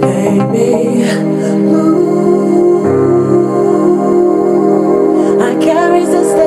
Baby, ooh, I can't resist.